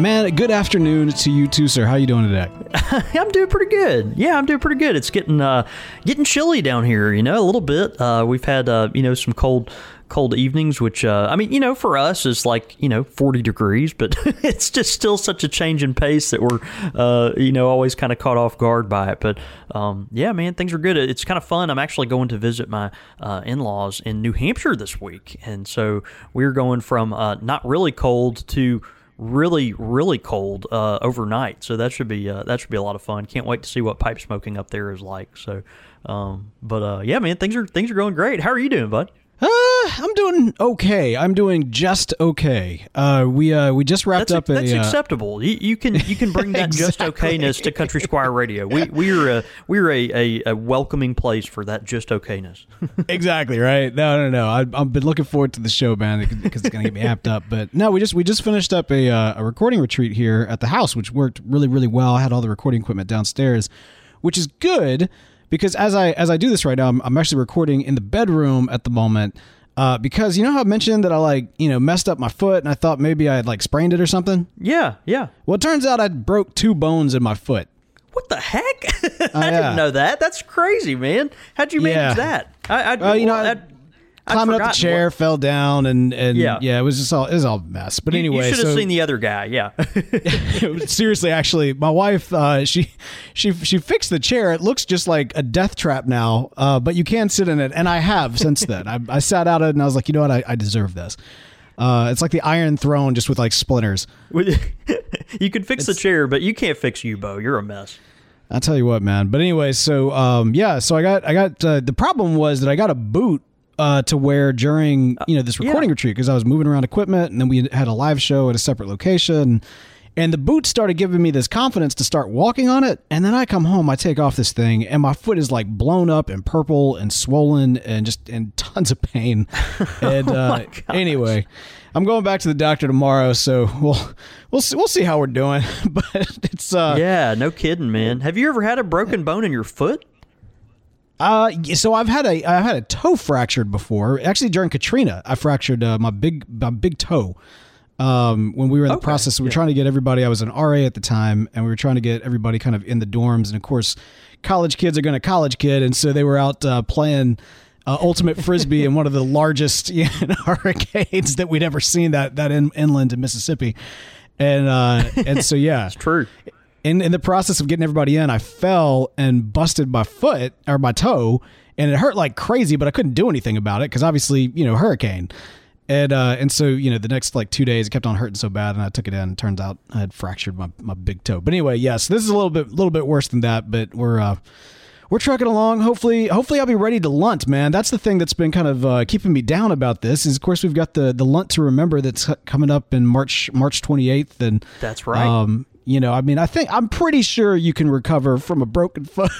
Man, good afternoon to you too, sir. How you doing today? I'm doing pretty good. Yeah, I'm doing pretty good. It's getting uh, getting chilly down here. You know, a little bit. Uh, we've had uh, you know some cold cold evenings, which uh, I mean, you know, for us is like you know 40 degrees, but it's just still such a change in pace that we're uh, you know always kind of caught off guard by it. But um, yeah, man, things are good. It's kind of fun. I'm actually going to visit my uh, in-laws in New Hampshire this week, and so we're going from uh, not really cold to really really cold uh, overnight. So that should be uh, that should be a lot of fun. Can't wait to see what pipe smoking up there is like. So, um, but uh, yeah, man, things are things are going great. How are you doing, bud? Uh, I'm doing okay. I'm doing just okay. Uh, we uh, we just wrapped That's, up a. that's uh, acceptable. You, you can you can bring that just Exactly. okayness to Country Squire Radio. We we're a we're a, a, a welcoming place for that just okayness. exactly right. No, no, no. I, I've been looking forward to the show, man, because it's gonna get me amped up. But no, we just we just finished up a uh, a recording retreat here at the house, which worked really really well. I had all the recording equipment downstairs, which is good because as I as I do this right now, I'm, I'm actually recording in the bedroom at the moment. Uh, because you know how I mentioned that I like you know messed up my foot and I thought maybe I had like sprained it or something. yeah, yeah. Well, it turns out I broke two bones in my foot. What the heck? I yeah. didn't know that. That's crazy, man. How'd you manage Yeah. that? I, I Well, you know, I- Climbing up the chair, what- fell down, and and Yeah. yeah, it was just all it was all a mess. But You- anyway, you should have so seen the other guy. Yeah. seriously, actually, my wife uh, she she she fixed the chair. It looks just like a death trap now, uh, but you can sit in it, and I have since then. I, I sat out it, and I was like, you know what, I, I deserve this. Uh, it's like the Iron Throne, just with like splinters. you can fix the chair, but you can't fix you, Bo. You're a mess. I'll tell you what, man. But anyway, so um, yeah, so I got I got uh, the problem was that I got a boot uh, to wear during you know this recording yeah. retreat because I was moving around equipment and then we had a live show at a separate location. And the boot started giving me this confidence to start walking on it. And then I come home, I take off this thing, and my foot is like blown up and purple and swollen and just in tons of pain. And uh, anyway, I'm going back to the doctor tomorrow, so we'll we'll see, we'll see how we're doing. but it's uh, Yeah, no kidding, man. Have you ever had a broken bone in your foot? Uh, so I've had a I've had a toe fractured before. Actually, during Katrina, I fractured uh, my big my big toe. Um, when we were in the Okay, process, we were trying to get everybody. I was an RA at the time, and we were trying to get everybody kind of in the dorms. And of course, college kids are going to college kid, and so they were out uh, playing uh, ultimate frisbee in one of the largest you know, hurricanes that we'd ever seen that that in, inland in Mississippi. And uh, and so yeah, it's True. In in the process of getting everybody in, I fell and busted my foot or my toe, and it hurt like crazy. But I couldn't do anything about it because obviously, you know, hurricane. And uh, and so you know, the next like two days, it kept on hurting so bad, and I took it in. Turns out I had fractured my, my big toe. But anyway, yes, this is a little bit little bit worse than that. But we're uh, we're trucking along. Hopefully, hopefully I'll be ready to lunt, man. That's the thing that's been kind of uh, keeping me down about this. Is of course we've got the the lunt to remember that's coming up in March March 28th, and That's right. Um, you know, I mean, I think I'm pretty sure you can recover from a broken foot,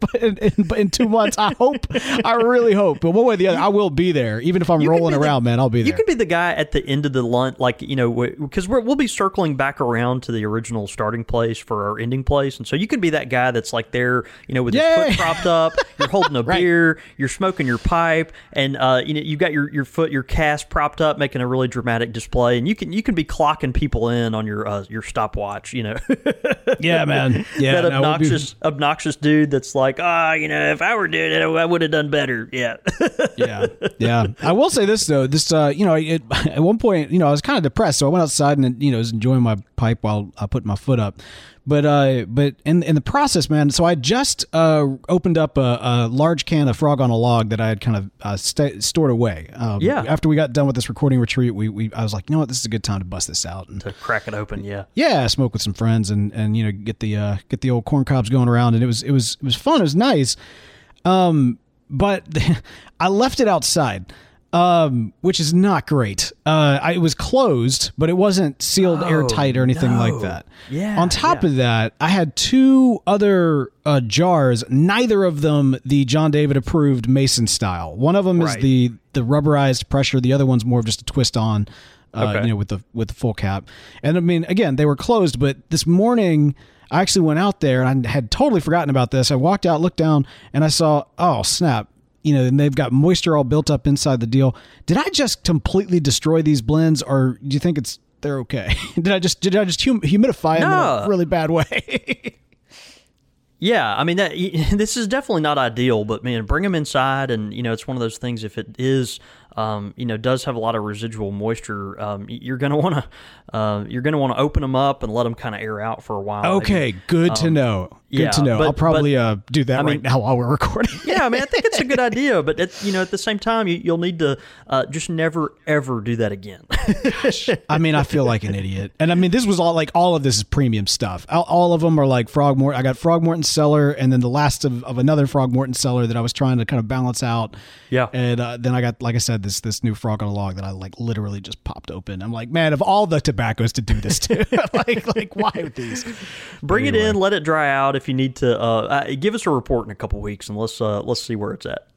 but in, in, but in two months, I hope, I really hope. But one way or the other, I will be there, even if I'm You rolling be the- around, man. I'll be there. You could be the guy at the end of the lunt, like you know, because we're we'll be circling back around to the original starting place for our ending place, and so you could be that guy that's like there, you know, with your Yay! foot propped up, you're holding a Right. beer, you're smoking your pipe, and uh, you know, you've got your, your foot, your cast propped up, making a really dramatic display, and you can you can be clocking people in on your uh, your stopwatch, you know. yeah, man. Yeah, that no, we'll be- obnoxious obnoxious dude that's like, ah, you know, if I were doing it, I would have done better. Yeah. yeah, yeah. I will say this though. This, uh, you know, it, at one point, you know, I was kind of depressed, so I went outside and you know was enjoying my pipe while I put my foot up. But uh, but in in the process, man. So I just uh opened up a, a large can of frog on a log that I had kind of uh, sta stored away. Um, Yeah. After we got done with this recording retreat, we, we I was like, you know what, this is a good time to bust this out and to crack it open, yeah. yeah, smoke with some friends and and you know get the uh, get the old corn cobs going around, and it was it was it was fun. It was nice, um, but I left it outside. Um, which is not great. Uh, I, it was closed, but it wasn't sealed airtight or anything like that. Yeah, On top yeah. of that, I had two other uh, jars. Neither of them the John David approved Mason style. One of them is the the rubberized pressure. The other one's more of just a twist on. Uh, Okay. You know, with the with the full cap. And I mean, again, they were closed, but this morning. I actually went out there and I had totally forgotten about this. I walked out, looked down, and I saw, oh snap! You know, and they've got moisture all built up inside the deal. Did I just completely destroy these blends, or do you think it's they're okay? did I just did I just hum- humidify them in a really bad way? Yeah, I mean that. This is definitely not ideal, but man, bring them inside, and you know it's one of those things. If it is, um, you know, does have a lot of residual moisture, um, you're gonna want to, uh, you're gonna want to open them up and let them kind of air out for a while. okay, good to know. Good yeah, to know. but- I'll probably but- uh, do that I right mean- now while we're recording. yeah, I mean, I think it's a good idea, but at, you know, at the same time, you, you'll need to uh, just never ever do that again. I mean, I feel like an idiot. And I mean, this was all like all of this is premium stuff. All, all of them are like Frogmorton. I got Frogmorton Cellar, and then the last of, of another Frogmorton Cellar that I was trying to kind of balance out. Yeah. And uh, then I got, like I said, this this new Frog on a Log that I like literally just popped open. I'm like, man, of all the tobaccos to do this to, like like why these? Bring it in, let it dry out. If you need to, uh, uh, give us a report in a couple weeks, and let's uh, let's see where it's at.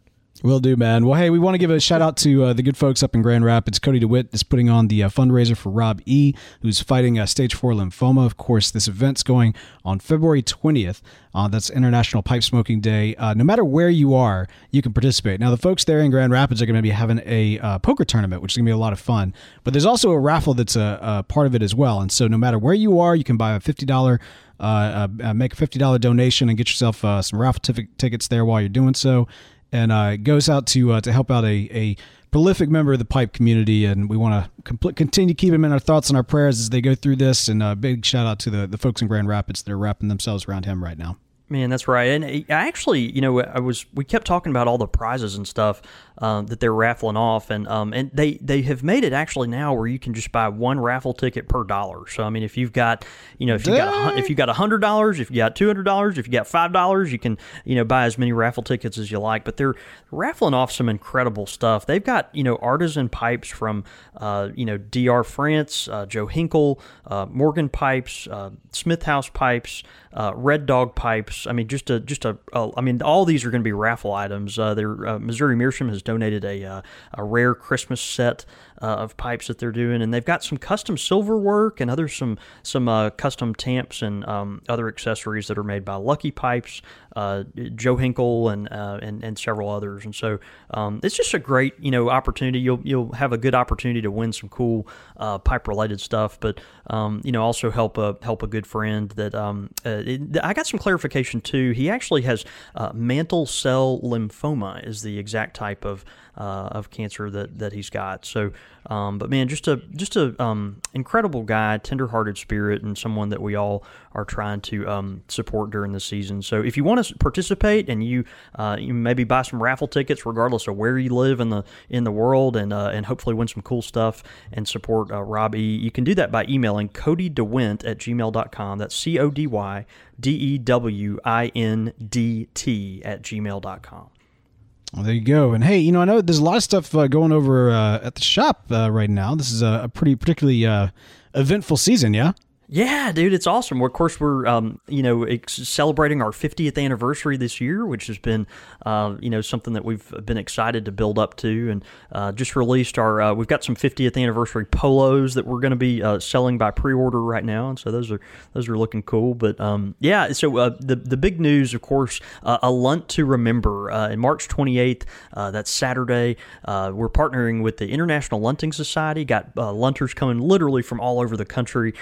Will do, man. Well, hey, we want to give a shout out to uh, the good folks up in Grand Rapids. Cody DeWindt is putting on the uh, fundraiser for Rob E., who's fighting uh, stage four lymphoma. Of course, this event's going on February 20th. Uh, that's International Pipe Smoking Day. Uh, no matter where you are, you can participate. Now, the folks there in Grand Rapids are going to be having a uh, poker tournament, which is going to be a lot of fun. But there's also a raffle that's a, a part of it as well. And so, no matter where you are, you can buy a $50 uh, uh, make a fifty dollar donation and get yourself uh, some raffle tif- tickets there while you're doing so. And uh, goes out to uh, to help out a, a prolific member of the pipe community, and we want to compl- continue to keep him in our thoughts and our prayers as they go through this. And a big shout out to the the folks in Grand Rapids that are wrapping themselves around him right now. Man, that's right. And I actually, you know, I was we kept talking about all the prizes and stuff um, that they're raffling off, and um, and they they have made it actually now where you can just buy one raffle ticket per dollar. So I mean, if you've got, you know, if you got a, if you got hundred dollars, if you got two hundred dollars, if you got five dollars, you can you know buy as many raffle tickets as you like. But they're raffling off some incredible stuff. They've got you know artisan pipes from uh, you know DR France, uh, Joe Hinkle, uh, Morgan pipes, uh, Smith House pipes, uh, Red Dog pipes. I mean, just a just a. a I mean, all these are going to be raffle items. Uh, uh, Missouri Meerschaum has donated a uh, a rare Christmas set uh, of pipes that they're doing, and they've got some custom silver work and other some some uh, custom tamps and um, other accessories that are made by Lucky Pipes, uh, Joe Hinkle, and, uh, and and several others. And so um, it's just a great you know opportunity. You'll you'll have a good opportunity to win some cool uh, pipe related stuff, but um, you know also help a help a good friend that um, uh, it, I got some clarification too. He actually has mantle cell lymphoma is the exact type of uh, of cancer that, that he's got. So, um, but man, just a just a um, incredible guy, tenderhearted spirit, and someone that we all are trying to um, support during the season. So, if you want to participate and you uh, you maybe buy some raffle tickets, regardless of where you live in the in the world, and uh, and hopefully win some cool stuff and support uh. You can do that by emailing Cody DeWindt at gmail.com. That's C O D Y D E W I N D T at gmail.com. Well, there you go. And hey, you know, I know there's a lot of stuff uh, going over uh, at the shop uh, right now. This is a, pretty particularly uh, eventful season, yeah. Yeah, dude, it's awesome. Of course, we're um, you know celebrating our 50th anniversary this year, which has been uh, you know something that we've been excited to build up to, and uh, just released our. Uh, we've got some 50th anniversary polos that we're going to be uh, selling by pre-order right now, and so those are those are looking cool. But um, yeah, so uh, the the big news, of course, uh, a lunt to remember in March 28th. Uh, that's Saturday. We're partnering with the International Lunting Society. Got lunters coming literally from all over the country.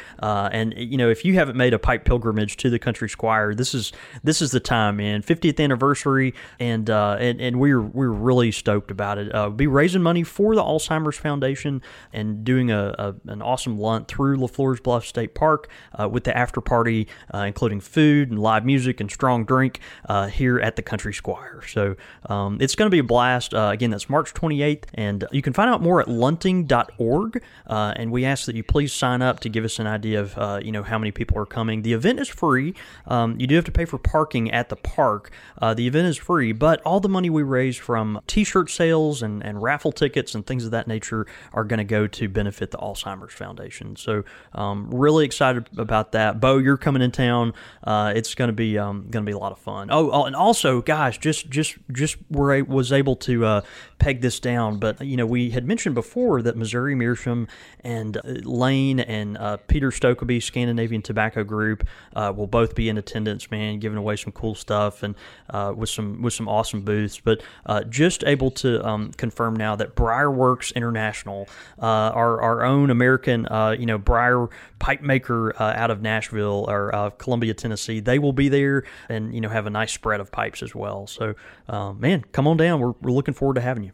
And you know, if you haven't made a pipe pilgrimage to the Country Squire, this is this is the time, man. 50th anniversary, and uh, and and we're we're really stoked about it. Uh, we'll be raising money for the Alzheimer's Foundation and doing a, a an awesome lunt through LaFleur's Bluff State Park uh, with the after party, uh, including food and live music and strong drink uh, here at the Country Squire. So um, it's going to be a blast. Uh, again, that's March 28th, and you can find out more at lunting.org. And we ask that you please sign up to give us an idea of uh, you know how many people are coming. The event is free. Um, you do have to pay for parking at the park. Uh, the event is free, but all the money we raise from T-shirt sales and, and raffle tickets and things of that nature are going to go to benefit the Alzheimer's Foundation. So um, really excited about that. Bo, you're coming in town. Uh, it's going to be um, going to be a lot of fun. Oh, oh, and also, guys, just just just were was able to uh, peg this down, but you know we had mentioned before that Missouri Meerschaum and uh, Lane and uh, Peter Scandinavian Tobacco Group uh, will both be in attendance. Man, giving away some cool stuff and uh, with some with some awesome booths. But uh, just able to um, confirm now that Briarworks International, uh, our our own American, you know, Briar pipe maker out of Nashville or Columbia, Tennessee, they will be there and you know have a nice spread of pipes as well. So, man, come on down. We're, we're looking forward to having you.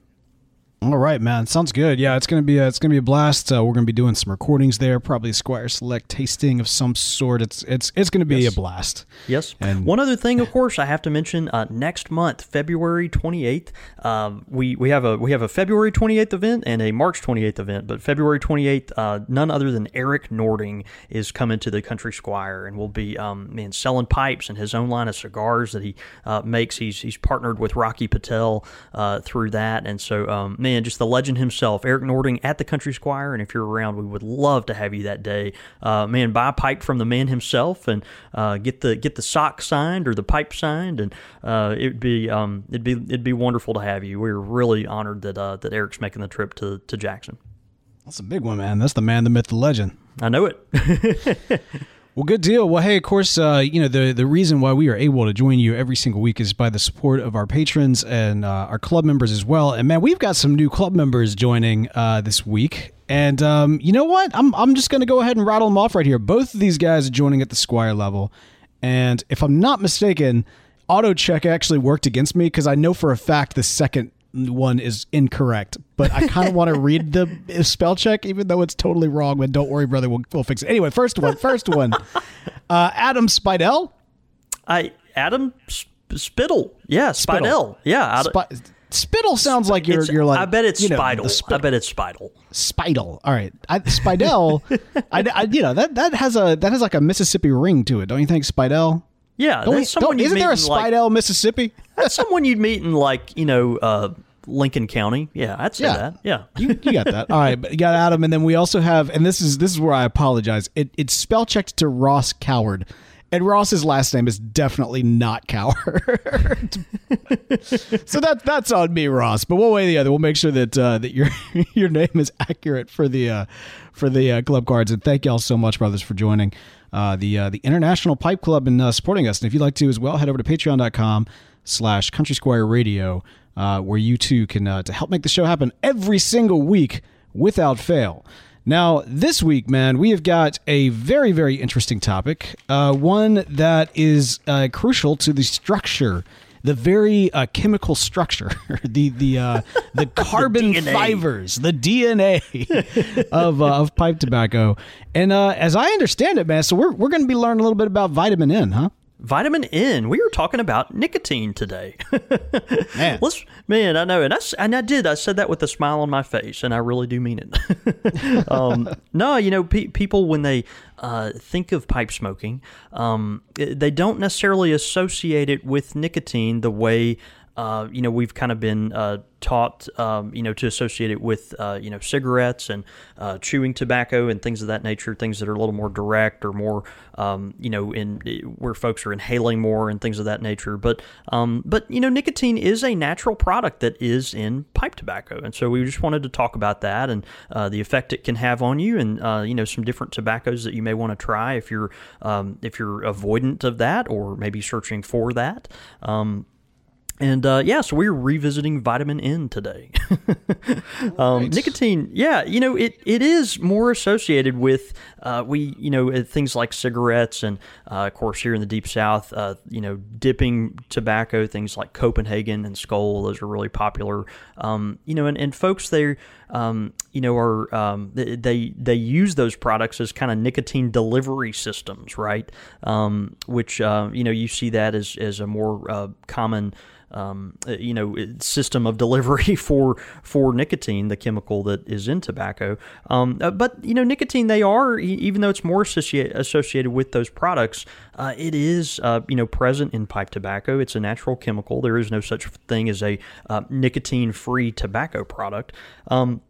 All right, man. Sounds good. Yeah, it's gonna be a, it's gonna be a blast. Uh, we're gonna be doing some recordings there, probably Squire Select tasting of some sort. It's it's it's gonna be yes. a blast. Yes. And one other thing, of course, I have to mention. Uh, next month, February twenty eighth, um, we we have a we have a February twenty eighth event and a March twenty eighth event. But February twenty eighth, uh, none other than Eric Nording is coming to the Country Squire and will be um, man selling pipes and his own line of cigars that he uh, makes. He's he's partnered with Rocky Patel uh, through that, and so um, man, just the legend himself, Eric Nording at the Country Squire. And if you're around, we would love to have you that day. Uh, man, buy a pipe from the man himself and uh, get the get the sock signed or the pipe signed, and uh, it'd be um, it'd be it'd be wonderful to have you. We're really honored that uh, that Eric's making the trip to to Jackson. That's a big one, man. That's the man, the myth, the legend. I know it. Well, good deal. Well, hey, of course, uh, you know the the reason why we are able to join you every single week is by the support of our patrons and uh, our club members as well. And man, we've got some new club members joining uh, this week. And um, you know what? I'm I'm just going to go ahead and rattle them off right here. Both of these guys are joining at the Squire level, and if I'm not mistaken, auto check actually worked against me because I know for a fact the second one is incorrect, but I kind of want to read the spell check, even though it's totally wrong. But don't worry, brother, we'll, we'll fix it. Anyway, first one, first one. Uh, Adam Spidell. I Adam Spittle. Yeah, Spidell. Yeah. Sp- Spittle sounds like you're you're like. I bet it's you know, Spidle. I bet it's Spidle. Spidle. All right, I, Spidell. I, I, you know that that has a that has like a Mississippi ring to it, don't you think, Spidell? Yeah, don't we, don't, isn't there a Spidell, like, Mississippi? that's someone you'd meet in like you know uh, Lincoln County. Yeah, I'd say yeah. that. Yeah, you, you got that. All right, but you got Adam, and then we also have, and this is this is where I apologize. It it's spell checked to Ross Coward. And Ross's last name is definitely not Coward. so that that's on me, Ross. But one way or the other, we'll make sure that uh, that your your name is accurate for the uh, for the uh, club cards. And thank y'all so much, brothers, for joining uh, the uh, the International Pipe Club and uh, supporting us. And if you'd like to as well, head over to patreon.com slash country squire radio uh, where you too can uh, to help make the show happen every single week without fail. Now, this week, man, we have got a very, very interesting topic, uh, one that is uh, crucial to the structure, the very uh, chemical structure, the the uh, the carbon the fibers, the DNA of uh, of pipe tobacco. And uh, as I understand it, man, so we're we're going to be learning a little bit about vitamin N, huh? Vitamin N. We were talking about nicotine today. man. Let's, man, I know, and I, and I did. I said that with a smile on my face, and I really do mean it. um, no, you know, pe- people when they uh, think of pipe smoking, um, they don't necessarily associate it with nicotine the way uh, you know, we've kind of been uh, taught, um, you know, to associate it with, uh, you know, cigarettes and uh, chewing tobacco and things of that nature, things that are a little more direct or more, um, you know, in where folks are inhaling more and things of that nature. But, um, but you know, nicotine is a natural product that is in pipe tobacco, and so we just wanted to talk about that and uh, the effect it can have on you, and you know, some different tobaccos that you may want to try if you're um, if you're avoidant of that or maybe searching for that. Um, and uh, yeah, so we're revisiting vitamin N today. um, right. Nicotine, yeah, you know, it, it is more associated with uh, we, you know, uh, things like cigarettes, and uh, of course here in the deep south, uh, you know, dipping tobacco, things like Copenhagen and Skoal, those are really popular. Um, you know, and, and folks there, um, you know, are um, they they use those products as kind of nicotine delivery systems, right? Um, which uh, you know you see that as as a more common um, uh, you know system of delivery for for nicotine, the chemical that is in tobacco. Um, uh, but you know, nicotine they are even though it's more associate, associated with those products, uh, it is uh, you know present in pipe tobacco. It's a natural chemical. There is no such thing as a uh, nicotine free tobacco product. Um,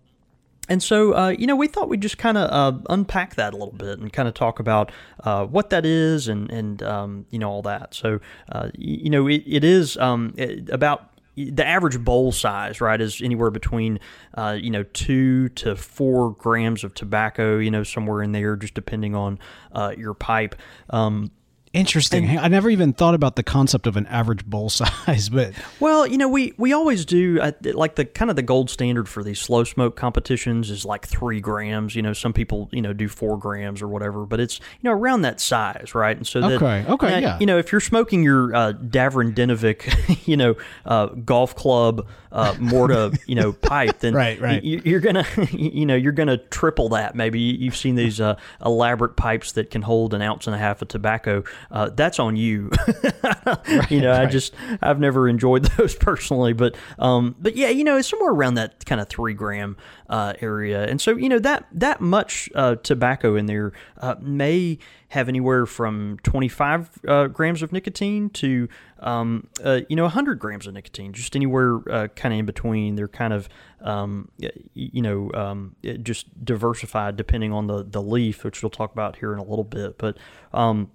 and so, uh, you know, we thought we'd just kind of uh, unpack that a little bit and kind of talk about uh, what that is and, and um, you know, all that. So, uh, you know, it, it is um, it, about the average bowl size, right, is anywhere between, uh, you know, two to four grams of tobacco, you know, somewhere in there, just depending on uh, your pipe. Um, Interesting. And, I never even thought about the concept of an average bowl size, but well, you know, we we always do uh, like the kind of the gold standard for these slow smoke competitions is like three grams. You know, some people you know do four grams or whatever, but it's you know around that size, right? And so that, okay, okay, now, yeah. You know, if you're smoking your uh, Davron Dinovic, you know, uh, golf club uh, Morta, you know, pipe, then right, right. You, are gonna, you know, you're gonna triple that. Maybe you've seen these uh, elaborate pipes that can hold an ounce and a half of tobacco uh, that's on you. right, you know, right. I just I've never enjoyed those personally, but um, but yeah, you know, it's somewhere around that kind of three gram uh, area, and so you know that that much uh, tobacco in there uh, may have anywhere from 25 uh, grams of nicotine to um, uh, you know 100 grams of nicotine, just anywhere uh, kind of in between. They're kind of um, you know um, just diversified depending on the the leaf, which we'll talk about here in a little bit, but um,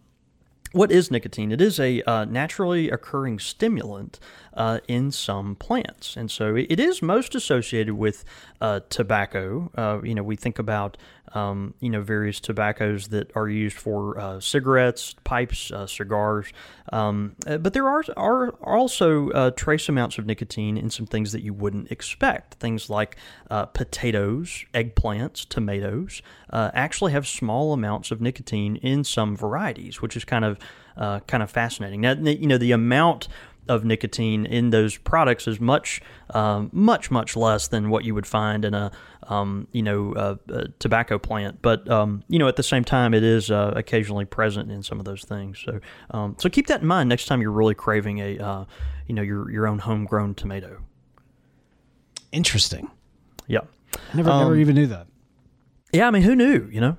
what is nicotine? It is a uh, naturally occurring stimulant uh, in some plants, and so it is most associated with uh, tobacco. Uh, you know, we think about um, you know various tobaccos that are used for uh, cigarettes, pipes, uh, cigars, um, but there are are also trace amounts of nicotine in some things that you wouldn't expect. Things like potatoes, eggplants, tomatoes actually have small amounts of nicotine in some varieties, which is kind of uh, kind of fascinating. Now, you know, the amount of nicotine in those products is much, um, much, much less than what you would find in a, um, you know, a, a tobacco plant. But um, you know, at the same time, it is uh, occasionally present in some of those things. So, um, so keep that in mind next time you're really craving a, uh, you know, your your own homegrown tomato. Interesting. Yeah. Never, never um, even knew that. Yeah, I mean, who knew? You know,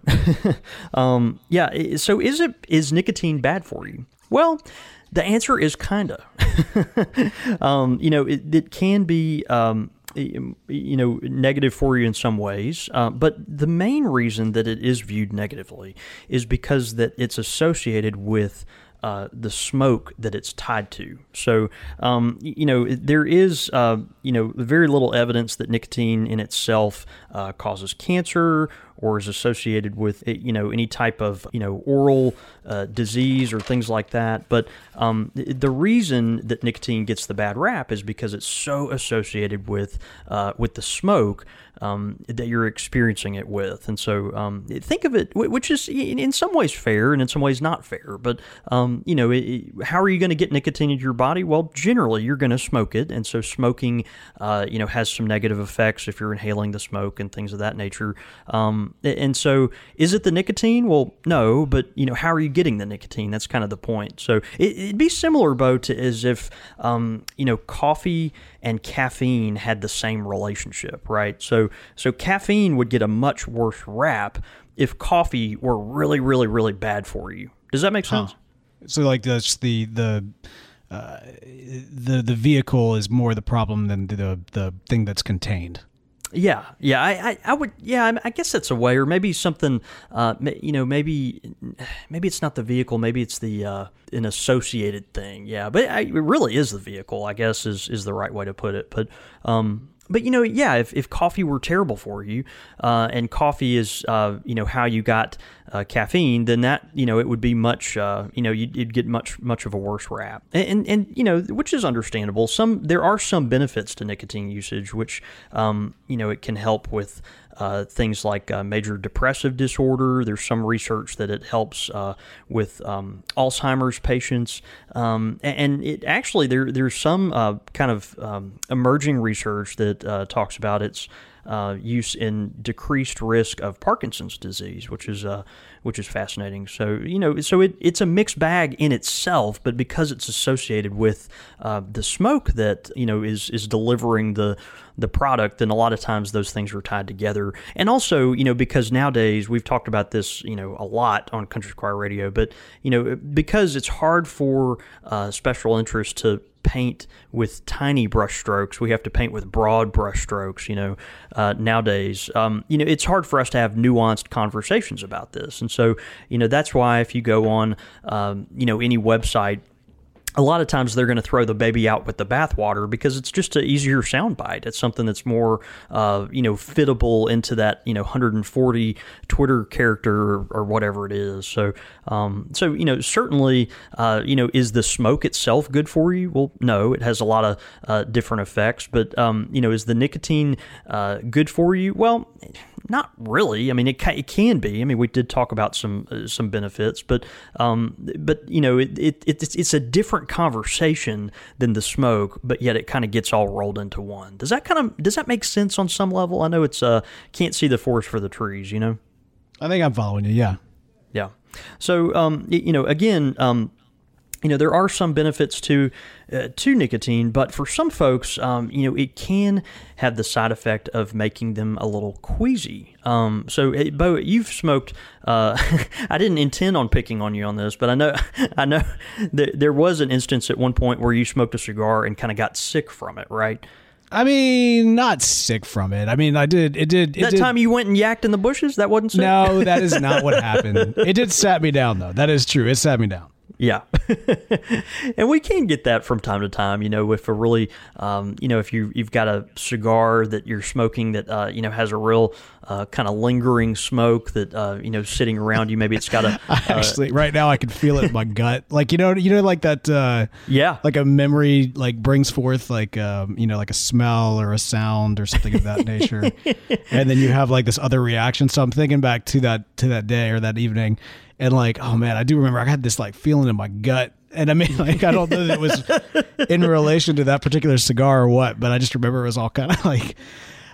um, yeah. So, is it is nicotine bad for you? Well, the answer is kinda. um, you know, it, it can be. Um, you know, negative for you in some ways, uh, but the main reason that it is viewed negatively is because that it's associated with uh, the smoke that it's tied to. So, um, you know, there is, uh, you know, very little evidence that nicotine in itself uh, causes cancer or is associated with, you know, any type of, you know, oral uh, disease or things like that. But um, the reason that nicotine gets the bad rap is because it's so associated with uh, with the smoke um, that you're experiencing it with. And so um, think of it, which is in some ways fair and in some ways not fair. But, um, you know, it, how are you going to get nicotine into your body? Well, generally, you're going to smoke it. And so smoking, uh, you know, has some negative effects if you're inhaling the smoke and things of that nature. Um, and so is it the nicotine? Well, no, but, you know, how are you getting the nicotine? That's kind of the point. So it, would be similar, Bo, to as if, um, you know, coffee and caffeine had the same relationship, right? So so caffeine would get a much worse rap if coffee were really really really bad for you. Does that make sense? Huh. So like that's the the uh, the the vehicle is more the problem than the the thing that's contained. Yeah, yeah, I, I, I, would, yeah, I guess that's a way, or maybe something, uh, you know, maybe, maybe it's not the vehicle, maybe it's the uh, an associated thing. Yeah, but I, it really is the vehicle. I guess is is the right way to put it. But um, but you know, yeah, if, if coffee were terrible for you, uh, and coffee is uh, you know how you got uh, caffeine, then that you know it would be much uh, you know you'd, you'd, get much much of a worse rap, and, and, and you know which is understandable. Some there are some benefits to nicotine usage, which um, you know it can help with uh, things like uh, major depressive disorder. There's some research that it helps uh, with um, Alzheimer's patients, um, and it actually there there's some uh, kind of um, emerging research that uh, talks about its uh, use in decreased risk of Parkinson's disease, which is which is fascinating. So you know, so it, it's a mixed bag in itself, but because it's associated with uh, the smoke that you know is is delivering the the product, then a lot of times those things are tied together. And also, you know, because nowadays we've talked about this, you know, a lot on Country Squire Radio, but you know, because it's hard for uh, special interests to paint with tiny brush strokes. We have to paint with broad brush strokes, you know, uh, nowadays. Um, you know, it's hard for us to have nuanced conversations about this. And so, you know, that's why if you go on, um, you know, any website, a lot of times they're going to throw the baby out with the bathwater because it's just an easier soundbite. It's something that's more, uh, you know, fittable into that, you know, 140 Twitter character or, or whatever it is. So, um, so you know, certainly, uh, you know, is the smoke itself good for you? Well, no, it has a lot of uh, different effects. But, um, you know, is the nicotine uh, good for you? Well not really. I mean, it, it can be. I mean, we did talk about some uh, some benefits, but um, but you know, it, it, it's it's a different conversation than the smoke, but yet it kind of gets all rolled into one. Does that kind of does that make sense on some level? I know it's uh can't see the forest for the trees. You know. I think I'm following you. Yeah. Yeah. So um, you know, again, um, you know there are some benefits to uh, to nicotine, but for some folks, um, you know, it can have the side effect of making them a little queasy. Um, so, hey, Bo, you've smoked. Uh, I didn't intend on picking on you on this, but I know I know that there was an instance at one point where you smoked a cigar and kind of got sick from it, right? I mean, not sick from it. I mean, I did. It did. It that did, time you went and yacked in the bushes, that wasn't sick. No, that is not what happened. It did sat me down though. That is true. It sat me down. Yeah, and we can get that from time to time. You know, if a really, um, you know, if you you've got a cigar that you're smoking that uh, you know has a real uh, kind of lingering smoke that uh, you know sitting around you. Maybe it's got a uh, actually right now I can feel it in my gut. Like you know, you know, like that. Uh, yeah, like a memory like brings forth like um, you know like a smell or a sound or something of that nature, and then you have like this other reaction. So I'm thinking back to that to that day or that evening and like oh man i do remember i had this like feeling in my gut and i mean like i don't know that it was in relation to that particular cigar or what but i just remember it was all kind of like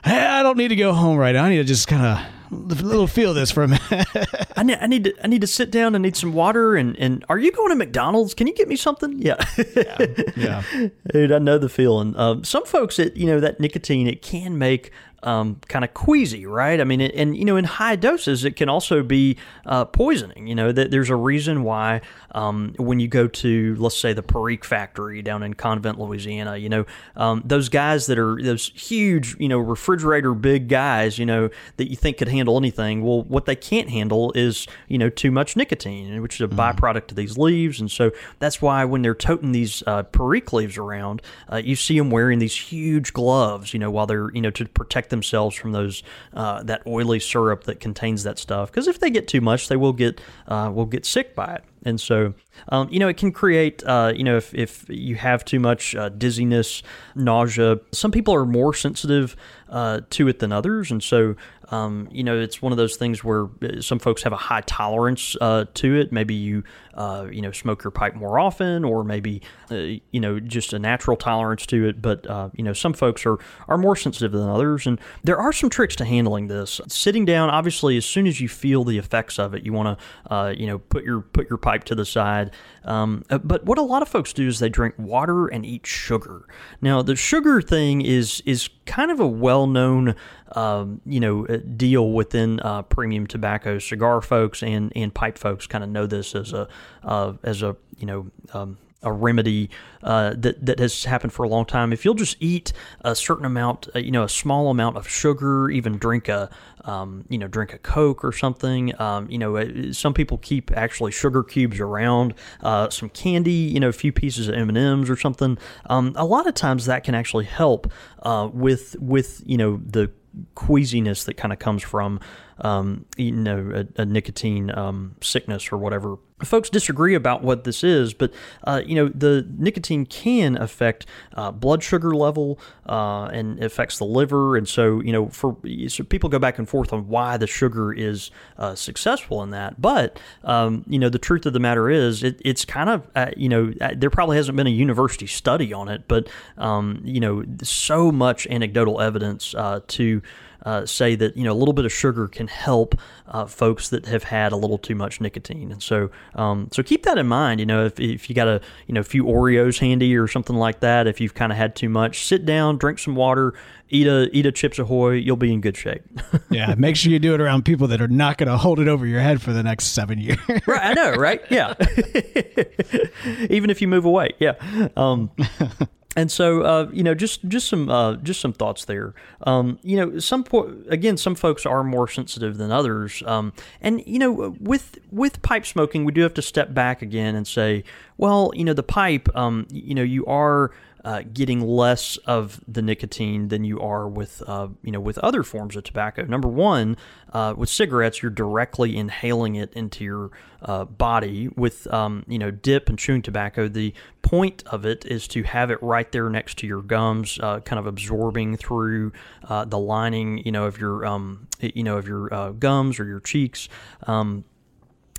hey, i don't need to go home right now i need to just kind of little feel this for a minute. I need, I need to I need to sit down and need some water and, and are you going to McDonald's? Can you get me something? Yeah, yeah, yeah. dude, I know the feeling. Um, some folks, it you know that nicotine it can make um, kind of queasy, right? I mean, it, and you know, in high doses, it can also be uh, poisoning. You know, that there's a reason why um, when you go to, let's say, the Perique factory down in Convent, Louisiana, you know, um, those guys that are those huge, you know, refrigerator big guys, you know, that you think could handle anything. Well, what they can't handle is, you know, too much nicotine, which is a mm-hmm. byproduct of these leaves, and so that's why when they're toting these uh, Perique leaves around, uh, you see them wearing these huge gloves, you know, while they're, you know, to protect themselves from those uh, that oily syrup that contains that stuff. Because if they get too much, they will get uh, will get sick by it. And so, um, you know, it can create, uh, you know, if, if you have too much uh, dizziness, nausea, some people are more sensitive uh, to it than others. And so, um, you know, it's one of those things where uh, some folks have a high tolerance uh, to it. Maybe you, uh, you know, smoke your pipe more often, or maybe, uh, you know, just a natural tolerance to it. But uh, you know, some folks are are more sensitive than others, and there are some tricks to handling this. Sitting down, obviously, as soon as you feel the effects of it, you want to, uh, you know, put your put your pipe to the side. Um, but what a lot of folks do is they drink water and eat sugar. Now, the sugar thing is is kind of a well known um, you know deal within uh, premium tobacco. Cigar folks and and pipe folks kind of know this as a uh, as a you know. Um, a remedy uh, that that has happened for a long time. If you'll just eat a certain amount, uh, you know, a small amount of sugar, even drink a um, you know drink a Coke or something. Um, you know, uh, some people keep actually sugar cubes around, uh, some candy, you know, a few pieces of M and M's or something. Um, a lot of times that can actually help uh, with with you know the queasiness that kind of comes from um, you know a, a nicotine um, sickness or whatever folks disagree about what this is, but uh, you know the nicotine can affect uh, blood sugar level uh, and affects the liver, and so you know for so people go back and forth on why the sugar is uh, successful in that. But um, you know the truth of the matter is it, it's kind of uh, you know uh, there probably hasn't been a university study on it, but um, you know so much anecdotal evidence to uh, say that you know a little bit of sugar can help uh, folks that have had a little too much nicotine, and so um, so keep that in mind. You know, if, if you got a you know a few Oreos handy or something like that, if you've kind of had too much, sit down, drink some water, eat a eat a Chips Ahoy, you'll be in good shape. yeah, make sure you do it around people that are not going to hold it over your head for the next seven years. right, I know, right? Yeah. Even if you move away, yeah. Um, and so uh, you know just just some uh, just some thoughts there. Um, you know some again some folks are more sensitive than others. Um, and you know with with pipe smoking we do have to step back again and say well you know the pipe um, you know you are uh, getting less of the nicotine than you are with uh, you know with other forms of tobacco. Number one, uh, with cigarettes, you're directly inhaling it into your uh, body. With um, you know dip and chewing tobacco, the point of it is to have it right there next to your gums, uh, kind of absorbing through uh, the lining you know of your um, you know of your gums or your cheeks. Um,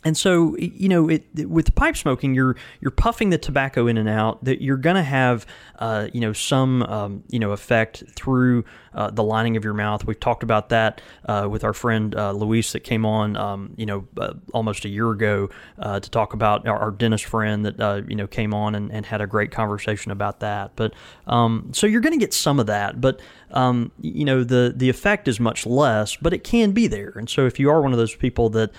and so, you know, it, with pipe smoking, you're you're puffing the tobacco in and out. That you're going to have, uh, you know, some um, you know effect through uh, the lining of your mouth. We've talked about that uh, with our friend uh, Luis that came on, um, you know, uh, almost a year ago uh, to talk about our, our dentist friend that you know came on and, and, had a great conversation about that. But um, so you're going to get some of that, but um, you know the the effect is much less, but it can be there. And so if you are one of those people that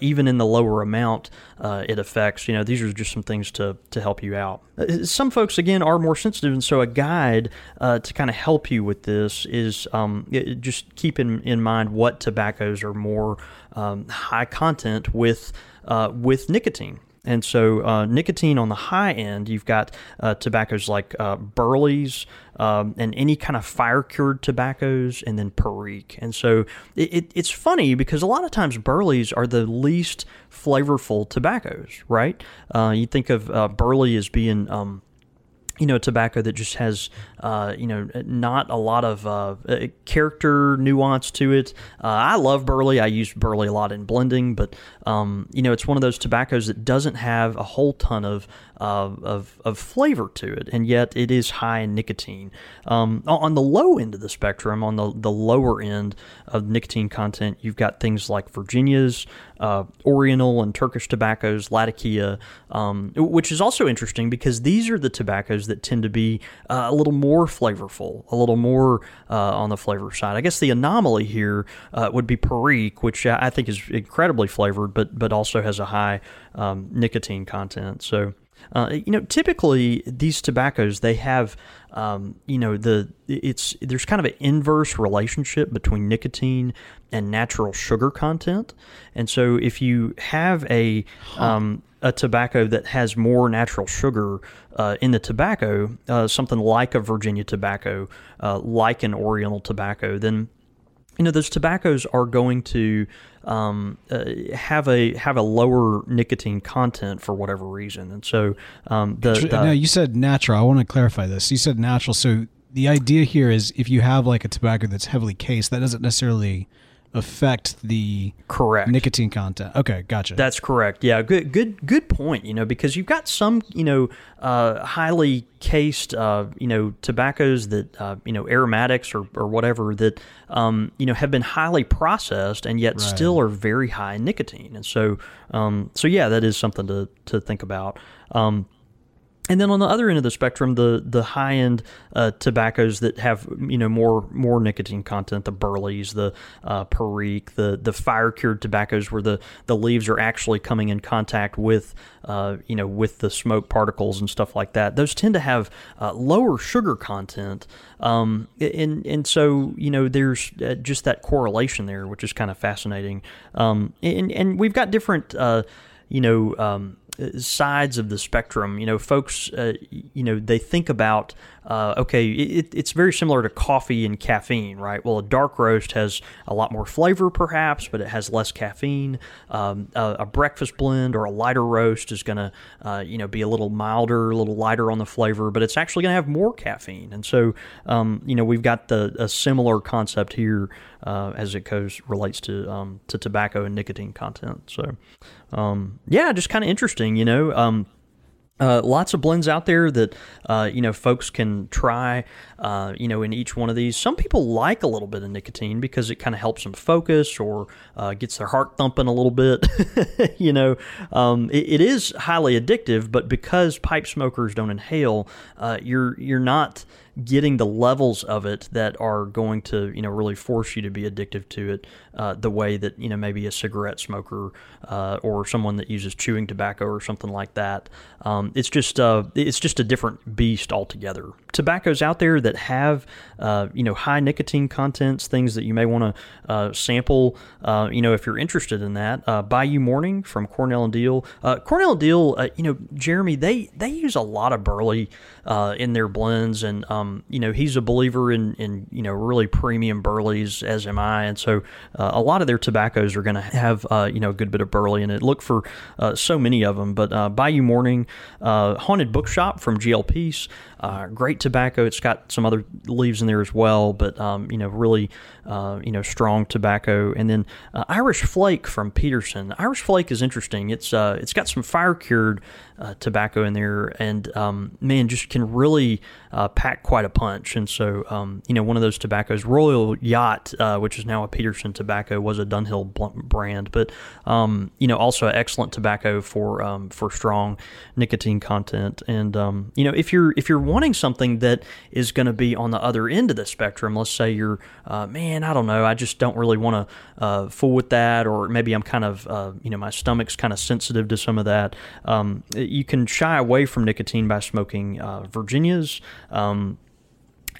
even in the lower amount uh, it affects. You know, these are just some things to, to help you out. Uh, some folks, again, are more sensitive, and so a guide uh, to kind of help you with this is um, just keep in, in mind what tobaccos are more um, high content with uh, with nicotine. And so, uh, nicotine on the high end, you've got uh, tobaccos like uh, Burley's um, and any kind of fire cured tobaccos, and then Perique. And so, it, it, it's funny because a lot of times Burley's are the least flavorful tobaccos, right? Uh, you think of uh, Burley as being um, you know, a tobacco that just has, uh, you know, not a lot of uh, uh, character nuance to it. Uh, I love Burley. I use Burley a lot in blending, but um, you know, it's one of those tobaccos that doesn't have a whole ton of of, of flavor to it, and yet it is high in nicotine. Um, on the low end of the spectrum, on the, the lower end of nicotine content, you've got things like Virginia's, uh, Oriental and Turkish tobaccos, Latakia, um, which is also interesting because these are the tobaccos that tend to be uh, a little more flavorful, a little more uh, on the flavor side. I guess the anomaly here uh, would be Perique, which I think is incredibly flavored, but but also has a high um, nicotine content. So uh, you know, typically these tobaccos they have, um, you know, the it's there's kind of an inverse relationship between nicotine and natural sugar content, and so if you have a um, a tobacco that has more natural sugar uh, in the tobacco, uh, something like a Virginia tobacco, uh, like an Oriental tobacco, then you know those tobaccos are going to um, uh, have a have a lower nicotine content for whatever reason, and so um, the, the now you said natural. I want to clarify this. You said natural, so the idea here is if you have like a tobacco that's heavily cased, that doesn't necessarily affect the correct nicotine content. Okay, gotcha. That's correct. Yeah, good, good, good point. You know, because you've got some, you know, uh, highly cased, uh, you know, tobaccos that, uh, you know, aromatics or, or whatever that, um, you know, have been highly processed and yet right. still are very high in nicotine. And so, um, so yeah, that is something to to think about. Um, and then on the other end of the spectrum, the the high end uh, tobaccos that have you know more more nicotine content, the Burleys, the uh, Perique, the the fire cured tobaccos, where the, the leaves are actually coming in contact with uh, you know with the smoke particles and stuff like that. Those tend to have uh, lower sugar content, um, and and so you know there's uh, just that correlation there, which is kind of fascinating. Um, and and we've got different uh, you know. Um, sides of the spectrum. You know, folks, uh, you know, they think about uh, okay, it, it's very similar to coffee and caffeine, right? Well, a dark roast has a lot more flavor, perhaps, but it has less caffeine. Um, a, a, breakfast blend or a lighter roast is going to, uh, you know, be a little milder, a little lighter on the flavor, but it's actually going to have more caffeine. And so, um, you know, we've got the a similar concept here uh, as it goes relates to um, to tobacco and nicotine content. So, um, yeah, just kind of interesting, you know. Uh, lots of blends out there that uh, you know folks can try. Uh, you know, in each one of these, some people like a little bit of nicotine because it kind of helps them focus or uh, gets their heart thumping a little bit. you know, um, it, it is highly addictive, but because pipe smokers don't inhale, uh, you're you're not getting the levels of it that are going to you know really force you to be addictive to it uh, the way that you know maybe a cigarette smoker uh, or someone that uses chewing tobacco or something like that. Um, it's just uh, it's just a different beast altogether. Tobaccos out there that have uh, you know high nicotine contents, things that you may want to uh, sample. Uh, you know if you're interested in that, Bayou Morning from Cornell and Diehl. Cornell and Diehl, you know Jeremy, they they use a lot of burley in their blends and um, you know, he's a believer in, in you know really premium burleys, as am I, and so uh, a lot of their tobaccos are going to have uh, you know a good bit of burley in it. Look for uh, so many of them, but uh, Bayou Morning, uh, Haunted Bookshop from GL Pease, uh, great tobacco. It's got some other leaves in there as well, but um, you know really you know strong tobacco. And then Irish Flake from Peterson. Irish Flake is interesting. It's it's got some fire cured tobacco in there, and um, man, just can really pack quite a punch. And so, um, you know, one of those tobaccos, Royal Yacht, uh, which is now a Peterson tobacco, was a Dunhill brand, but um, you know, also excellent tobacco for um, for strong nicotine content. And um, you know, if you're if you're wanting something that is going to be on the other end of the spectrum, let's say you're, uh, man, I don't know, I just don't really want to uh, fool with that, or maybe I'm kind of, uh, you know, my stomach's kind of sensitive to some of that. Um, you can shy away from nicotine by smoking uh, Virginias. Um,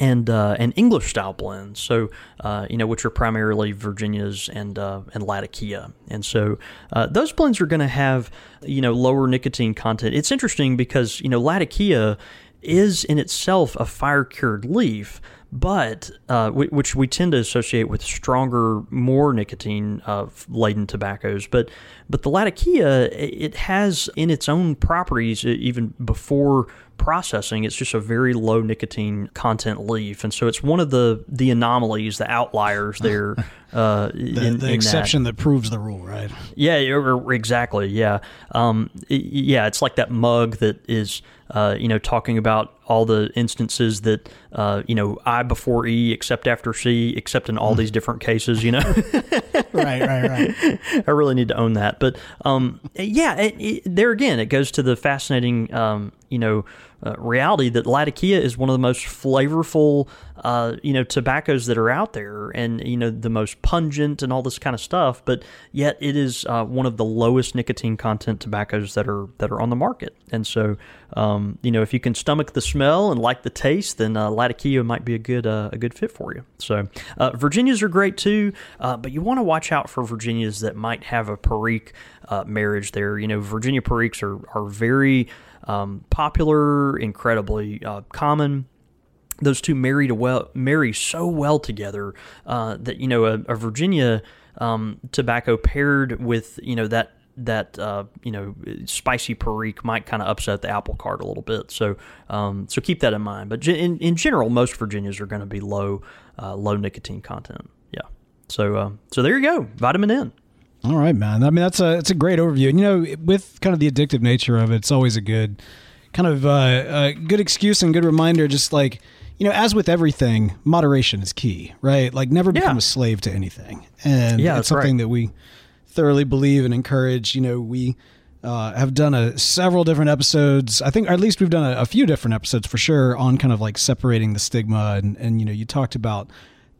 and uh, and English style blends. So uh, you know, which are primarily Virginias and uh, and Latakia, and so uh, those blends are going to have you know lower nicotine content. It's interesting because you know Latakia is in itself a fire cured leaf, but uh, which we tend to associate with stronger, more nicotine uh, laden tobaccos. But but the Latakia, it has in its own properties even before processing. It's just a very low nicotine content leaf, and so it's one of the the anomalies, the outliers there. Uh, the, in, the in exception that. that. proves the rule, right? Yeah, exactly. Yeah, um, yeah. It's like that mug that is, uh, you know, talking about all the instances that, uh, you know, I before E except after C, except in all these different cases. You know, right, right, right. I really need to own that, but um, yeah, it, it, there again, it goes to the fascinating, um, you know uh, reality that Latakia is one of the most flavorful, uh, you know, tobaccos that are out there, and you know the most pungent and all this kind of stuff. But yet, it is uh, one of the lowest nicotine content tobaccos that are that are on the market. And so, um, you know, if you can stomach the smell and like the taste, then uh, Latakia might be a good uh, a good fit for you. So, uh, Virginias are great too, but you want to watch out for Virginias that might have a Perique marriage there. You know, Virginia Periques are are very um, popular, incredibly uh, common. Those two marry to well, marry so well together uh, that you know a, a Virginia um, tobacco paired with you know that that uh, you know spicy perique might kind of upset the apple cart a little bit. So um, so keep that in mind. But in, in general, most Virginias are going to be low uh, low nicotine content. Yeah. So uh, so there you go, vitamin N. All right, man. I mean, that's a it's a great overview. And you know, with kind of the addictive nature of it, it's always a good kind of uh, a good excuse and good reminder. Just like you know, as with everything, moderation is key, right? Like, never become yeah. a slave to anything, and yeah, it's something right. that we thoroughly believe and encourage. You know, we. Uh, have done a several different episodes. I think, or at least we've done a, a, few different episodes for sure on kind of like separating the stigma. And, and you know, you talked about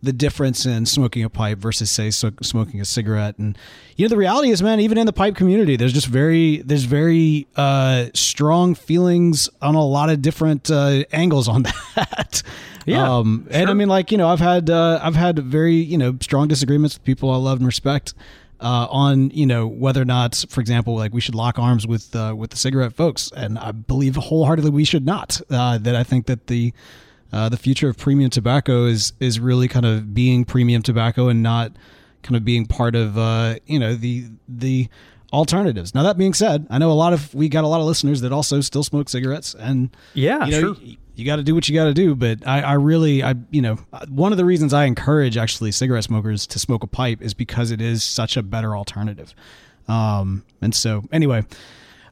the difference in smoking a pipe versus say so, smoking a cigarette. And you know the reality is man even in the pipe community there's just very there's very uh, strong feelings on a lot of different uh, angles on that. Yeah um, and i mean like you know i've had uh, i've had very you know strong disagreements with people i love and respect uh, on you know whether or not, for example, like we should lock arms with uh, with the cigarette folks, and I believe wholeheartedly we should not. Uh, that I think that the uh, the future of premium tobacco is is really kind of being premium tobacco and not kind of being part of uh, you know the the alternatives. Now that being said, I know a lot of we got a lot of listeners that also still smoke cigarettes, and Yeah, you know, sure. you got to do what you got to do. But I, I really, I you know, one of the reasons I encourage actually cigarette smokers to smoke a pipe is because it is such a better alternative. Um, and so anyway.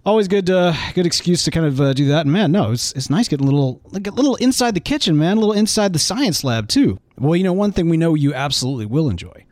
Always good, uh, good excuse to kind of uh, do that. And man, no, it's it's nice getting a little, like a little inside the kitchen, man, a little inside the science lab too. Well, you know, one thing we know you absolutely will enjoy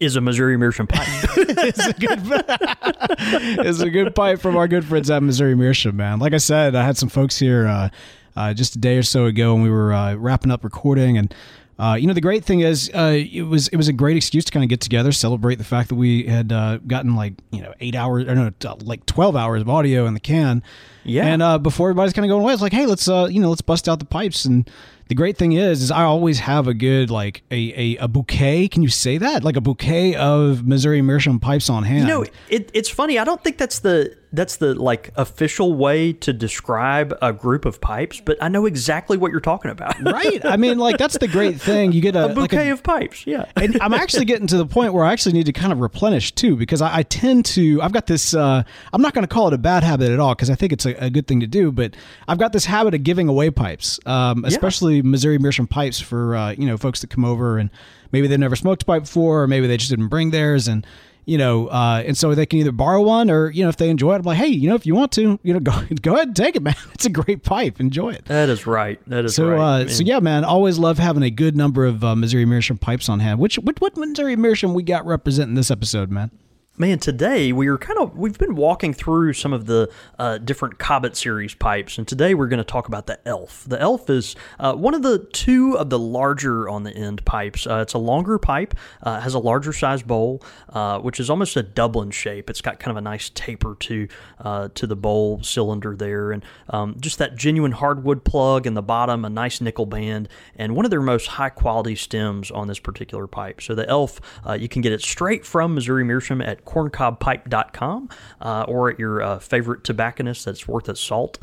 Is a Missouri Meerschaum pipe. it's a good it's a good pipe from our good friends at Missouri Meerschaum, man. Like I said, I had some folks here uh, uh, just a day or so ago, and we were uh, wrapping up recording. And uh, you know, the great thing is, uh, it was it was a great excuse to kind of get together, celebrate the fact that we had uh, gotten like you know eight hours or no, like twelve hours of audio in the can. Yeah. And uh, before everybody's kind of going away, it's like, hey, let's uh, you know, let's bust out the pipes. And the great thing is, is I always have a good like a a, a bouquet. Can you say that? Like a bouquet of Missouri Meerschaum pipes on hand. You know, it, it's funny. I don't think that's the that's the like official way to describe a group of pipes, but I know exactly what you're talking about. right? I mean, like that's the great thing. You get a, a bouquet like a- of pipes. Yeah. and I'm actually getting to the point where I actually need to kind of replenish too, because I, I tend to. I've got this. Uh, I'm not going to call it a bad habit at all, because I think it's a, a good thing to do. But I've got this habit of giving away pipes, um, especially Missouri Meerschaum pipes for uh, you know folks that come over and maybe they've never smoked a pipe before, or maybe they just didn't bring theirs, and you know, uh, and so they can either borrow one or you know if they enjoy it, I'm like, hey, you know, if you want to, you know, go go ahead and take it, man. It's a great pipe. Enjoy it. That is right. That is So, right. uh, so yeah, man, always love having a good number of uh, Missouri Meerschaum pipes on hand. Which what, what Missouri Meerschaum we got representing this episode, man? Man, today we were kind of we've been walking through some of the uh, different Cobbett series pipes, and today we're going to talk about the Elf. The Elf is uh, one of the two of the larger on the end pipes. Uh, it's a longer pipe, uh, has a larger size bowl, uh, which is almost a Dublin shape. It's got kind of a nice taper to uh, to the bowl cylinder there, and um, just that genuine hardwood plug in the bottom, a nice nickel band, and one of their most high quality stems on this particular pipe. So the Elf, you can get it straight from Missouri Meerschaum at corncobpipe.com uh, or at your uh, favorite tobacconist that's worth its salt.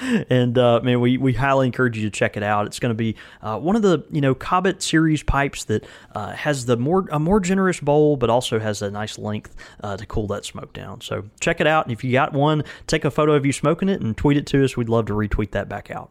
and uh, man, we, we highly encourage you to check it out. It's going to be uh, one of the you know Cobbett series pipes that uh, has the more a more generous bowl, but also has a nice length uh, to cool that smoke down. So check it out. And if you got one, take a photo of you smoking it and tweet it to us. We'd love to retweet that back out.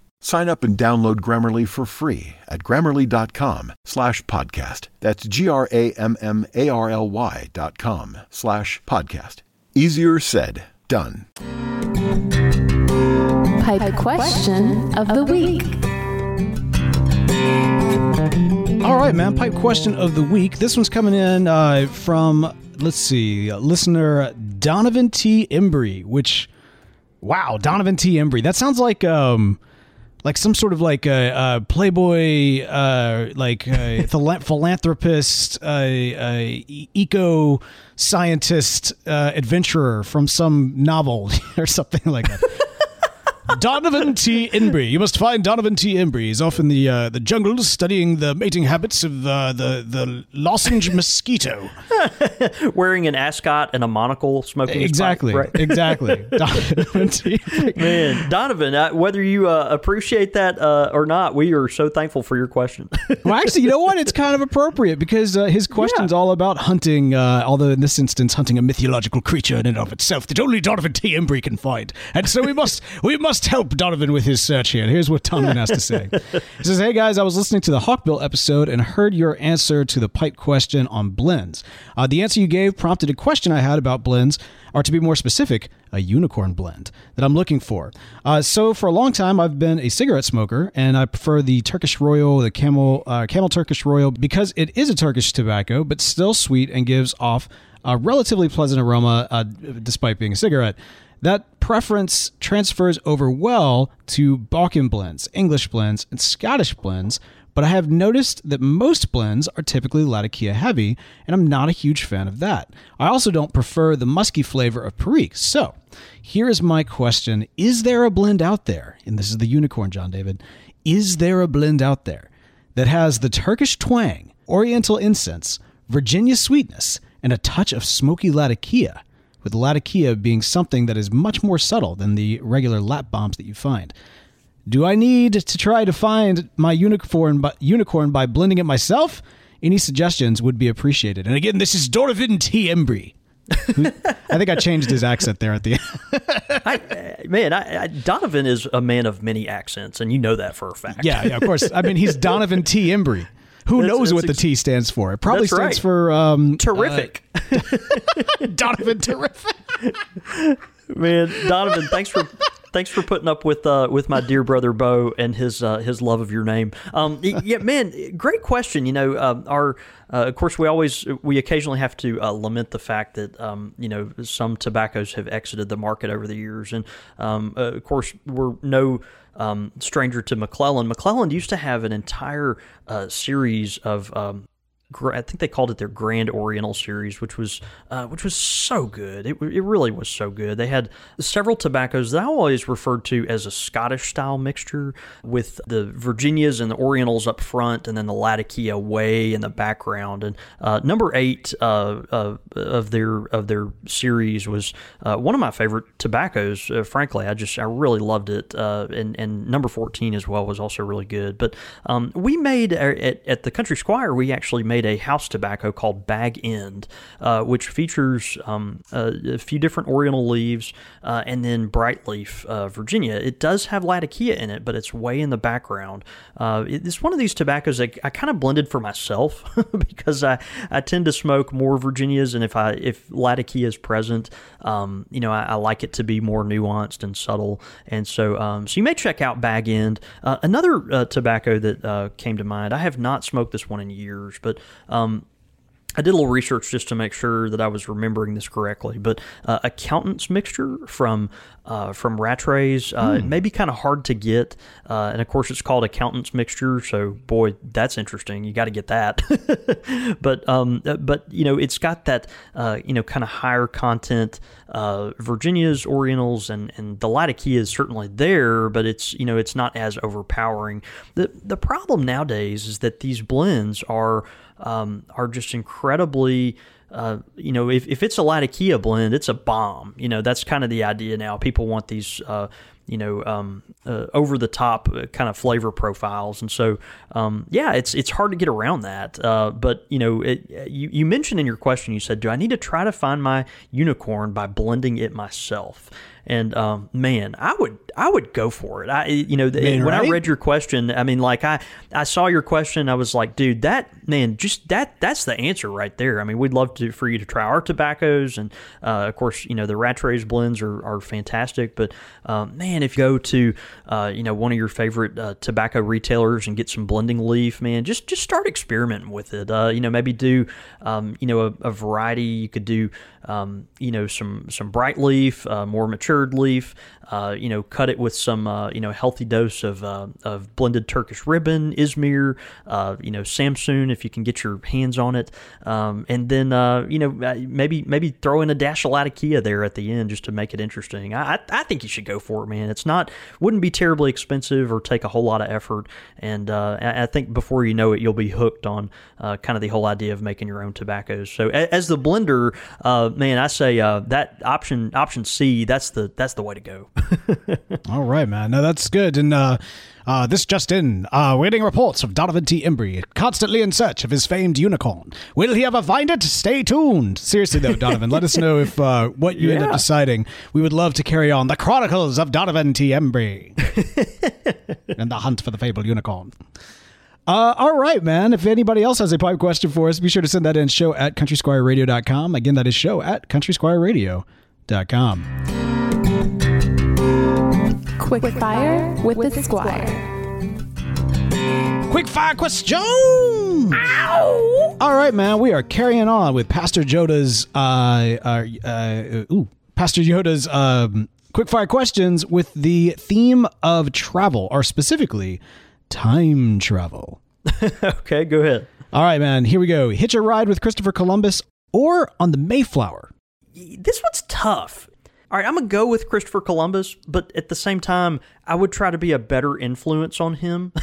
Sign up and download Grammarly for free at grammarly.com slash podcast. That's G-R-A-M-M-A-R-L-Y dot com slash podcast. Easier said, done. Pipe question of the week. All right, man. Pipe question of the week. This one's coming in uh, from let's see, listener Donovan T. Embry. Which, wow, Donovan T. Embry. That sounds like um, like some sort of like a, uh playboy, uh, like a phila- philanthropist, uh, eco scientist, uh, adventurer from some novel or something like that. Donovan T. Embry. You must find Donovan T. Embry. He's off in the uh, the jungle studying the mating habits of uh, the the lozenge mosquito. Wearing an ascot and a monocle, smoking his pipe, exactly, right? exactly. Donovan T. Man, Donovan, uh, whether you uh, appreciate that uh, or not, we are so thankful for your question. Well, actually, you know what? It's kind of appropriate because uh, his question's all about hunting. Uh, although in this instance, hunting a mythological creature in and of itself that only Donovan T. Embry can find, and so we must we must must help Donovan with his search here. Here's what Donovan has to say. He says, Hey guys, I was listening to the Hawkbill episode and heard your answer to the pipe question on blends. Uh, the answer you gave prompted a question I had about blends, or to be more specific, a unicorn blend that I'm looking for. Uh, so for a long time, I've been a cigarette smoker, and I prefer the Turkish Royal, the Camel uh, Camel Turkish Royal, because it is a Turkish tobacco, but still sweet and gives off a relatively pleasant aroma, uh, despite being a cigarette. That preference transfers over well to Balkan blends, English blends, and Scottish blends, but I have noticed that most blends are typically Latakia heavy, and I'm not a huge fan of that. I also don't prefer the musky flavor of Perique. So, here is my question Is there a blend out there? And this is the unicorn, John David. Is there a blend out there that has the Turkish twang, Oriental incense, Virginia sweetness, and a touch of smoky Latakia? With Latakia being something that is much more subtle than the regular lat bombs that you find. Do I need to try to find my unicorn by, unicorn by blending it myself? Any suggestions would be appreciated. And again, this is Donovan T. Embry. I think I changed his accent there at the end. I, man, I, I, Donovan is a man of many accents, and you know that for a fact. Yeah, yeah, of course. I mean, he's Donovan T. Embry. Who That's- knows that's what the ex- T stands for? It probably stands right. for um, Terrific. uh, Donovan Terrific. Man, Donovan, thanks for thanks for putting up with uh, with my dear brother Bo and his uh, his love of your name. Um, yeah, man, great question. You know, um, our uh, of course we always we occasionally have to uh, lament the fact that um, you know some tobaccos have exited the market over the years, and um, uh, of course we're no. Um, stranger to McClelland. McClelland used to have an entire uh, series of um, I think they called it their Grand Oriental series, which was uh, which was so good. It, it really was so good. They had several tobaccos that I always referred to as a Scottish style mixture with the Virginias and the Orientals up front, and then the Latakia way in the background. And uh, number eight uh, uh, of their of their series was uh, one of my favorite tobaccos. Uh, frankly, I just I really loved it. And and number fourteen as well was also really good. But um, we made at, at the Country Squire we actually made a house tobacco called Bag End, uh, which features um, a, a few different Oriental leaves uh, and then bright leaf uh, Virginia. It does have Latakia in it, but it's way in the background. Uh, it- it's one of these tobaccos that I kind of blended for myself because I, I tend to smoke more Virginias, and if I if Latakia is present, um, you know I, I like it to be more nuanced and subtle, and so um, so you may check out Bag End. Uh, another tobacco that came to mind. I have not smoked this one in years, but um, I did a little research just to make sure that I was remembering this correctly, but uh, accountant's mixture from uh, from Rattray's uh, it may be kind of hard to get, uh, and of course it's called accountant's mixture. So boy, that's interesting. You got to get that. but um, uh, but you know it's got that uh, you know kind of higher content uh, Virginias, Orientals, and and the Latakia is certainly there, but it's you know it's not as overpowering. the The problem nowadays is that these blends are um, are just incredibly. Uh, you know, if, if it's a Latakia blend, it's a bomb. You know, that's kind of the idea now. People want these, uh, you know, um, uh, over the top uh, kind of flavor profiles, and so um, yeah, it's it's hard to get around that. Uh, but you know, it, you you mentioned in your question, you said, do I need to try to find my unicorn by blending it myself? And um, man, I would I would go for it. I you know Man, when I read your question, I mean, like I I saw your question, I was like, dude, that man, just that that's the answer right there. I mean, we'd love to for you to try our tobaccos, and uh, of course, you know, the Rattrays blends are, are fantastic. But um, man, if you go to uh, you know one of your favorite uh, tobacco retailers and get some blending leaf, man, just just start experimenting with it. Uh, you know, maybe do um, you know a, a variety. You could do um, you know some some bright leaf, uh, more matured leaf. Uh, you know, cut it with some uh, you know healthy dose of uh, of blended Turkish ribbon, Izmir, uh, you know Samsun if you can get your hands on it, um, and then uh, you know uh, maybe maybe throw in a dash of Latakia there at the end just to make it interesting. I, I think you should go for it, man. It's not wouldn't be terribly expensive or take a whole lot of effort, and I think before you know it, you'll be hooked on kind of the whole idea of making your own tobaccos. So as the blender, man, I say that option option C. That's the the that's the way to go. All right, man. No, that's good. And uh, uh, this just in: uh, we're getting reports of Donovan T. Embry, constantly in search of his famed unicorn. Will he ever find it? Stay tuned. Seriously, though, Donovan, let us know if uh, what you end up deciding. We would love to carry on the Chronicles of Donovan T. Embry and the hunt for the fabled unicorn. Uh, all right, man. If anybody else has a pipe question for us, be sure to send that in show at countrysquireradio.com. Again, that is show at countrysquireradio.com. Quick fire with the squire. Quick fire question. Ow! All right, man. We are carrying on with Pastor Yoda's uh, uh, uh ooh, Pastor Yoda's um, quick fire questions with the theme of travel, or specifically time travel. okay, go ahead. All right, man. Here we go. Hitch a ride with Christopher Columbus or on the Mayflower. This one's tough. All right, I'm gonna go with Christopher Columbus, but at the same time, I would try to be a better influence on him.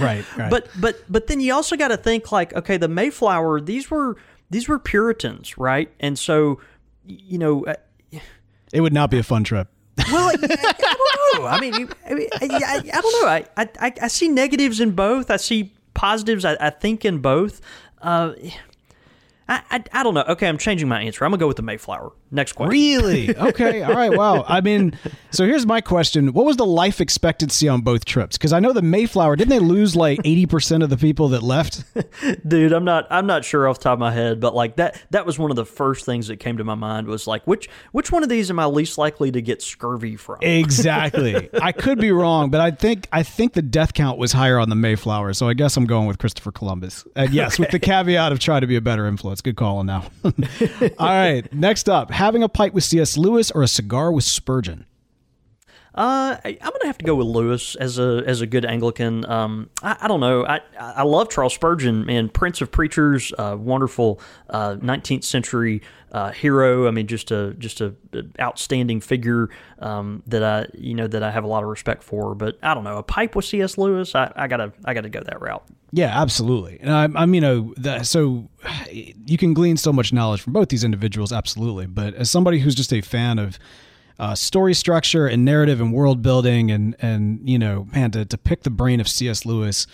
Right, right. But but but then you also got to think like, okay, the Mayflower. These were these were Puritans, right? And so, you know, uh, it would not be a fun trip. well, I, I don't know. I mean, I, mean, I, I, I don't know. I, I I see negatives in both. I see positives. I, I think in both. Uh, I, I I don't know. Okay, I'm changing my answer. I'm gonna go with the Mayflower. Next question. Really? Okay. All right. Wow. I mean, so here's my question: What was the life expectancy on both trips? Because I know the Mayflower didn't they lose like eighty percent of the people that left? dude i'm not i'm not sure off the top of my head but like that that was one of the first things that came to my mind was like which which one of these am i least likely to get scurvy from exactly. I could be wrong, but I think I think the death count was higher on the Mayflower. So I guess I'm going with Christopher Columbus. And yes, with the caveat of trying to be a better influence. Good call on now. All right. Next up, having a pipe with C.S. Lewis or a cigar with Spurgeon. Uh, I, I'm gonna have to go with Lewis as a as a good Anglican. Um, I, I don't know. I I love Charles Spurgeon, man, Prince of Preachers, uh, wonderful uh, 19th century uh, hero. I mean, just a just a outstanding figure um, that I you know that I have a lot of respect for. But I don't know, a pipe with C.S. Lewis. I, I gotta I gotta go that route. Yeah, absolutely. And I'm, I'm you know, the, so you can glean so much knowledge from both these individuals, absolutely. But as somebody who's just a fan of uh, story structure and narrative and world building, and and you know, man, to, to pick the brain of C.S. Lewis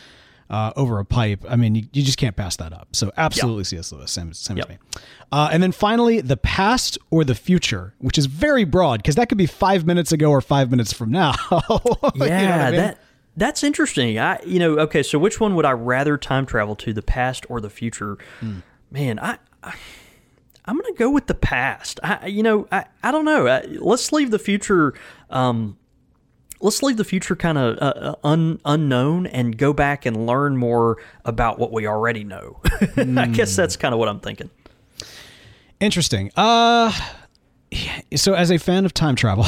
uh, over a pipe, I mean, you, you just can't pass that up. So absolutely, C.S. Lewis, same, same Yep. as me. Uh, and then finally, the past or the future, which is very broad because that could be five minutes ago or five minutes from now. You know Yeah, I mean? that that's interesting. I you know okay, so which one would I rather time travel to, the past or the future? Hmm. Man, I, I I'm gonna go with the past. I you know I I don't know. I, let's leave the future. Um, let's leave the future kind of uh, un, unknown and go back and learn more about what we already know. I guess Hmm. that's kind of what I'm thinking. Interesting. Uh so as a fan of time travel,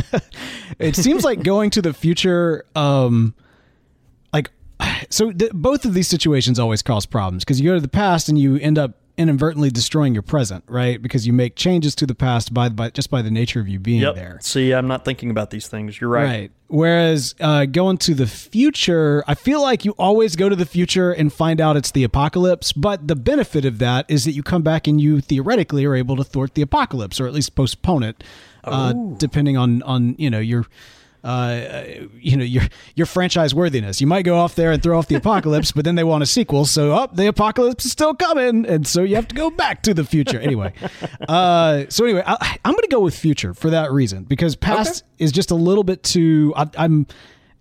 it seems like going to the future um like so th- both of these situations always cause problems because you go to the past and you end up inadvertently destroying your present, right? Because you make changes to the past by by just by the nature of you being Yep. there. See, I'm not thinking about these things. You're right. Right. Whereas uh, going to the future, I feel like you always go to the future and find out it's the apocalypse. But the benefit of that is that you come back and you theoretically are able to thwart the apocalypse, or at least postpone it, uh, depending on on you know your. Uh, you know your your franchise worthiness. You might go off there and throw off the apocalypse, but then they want a sequel. So, up the apocalypse is still coming, and so you have to go back to the future. Anyway, uh, so anyway, I, I'm going to go with future for that reason because past is just a little bit too. I, I'm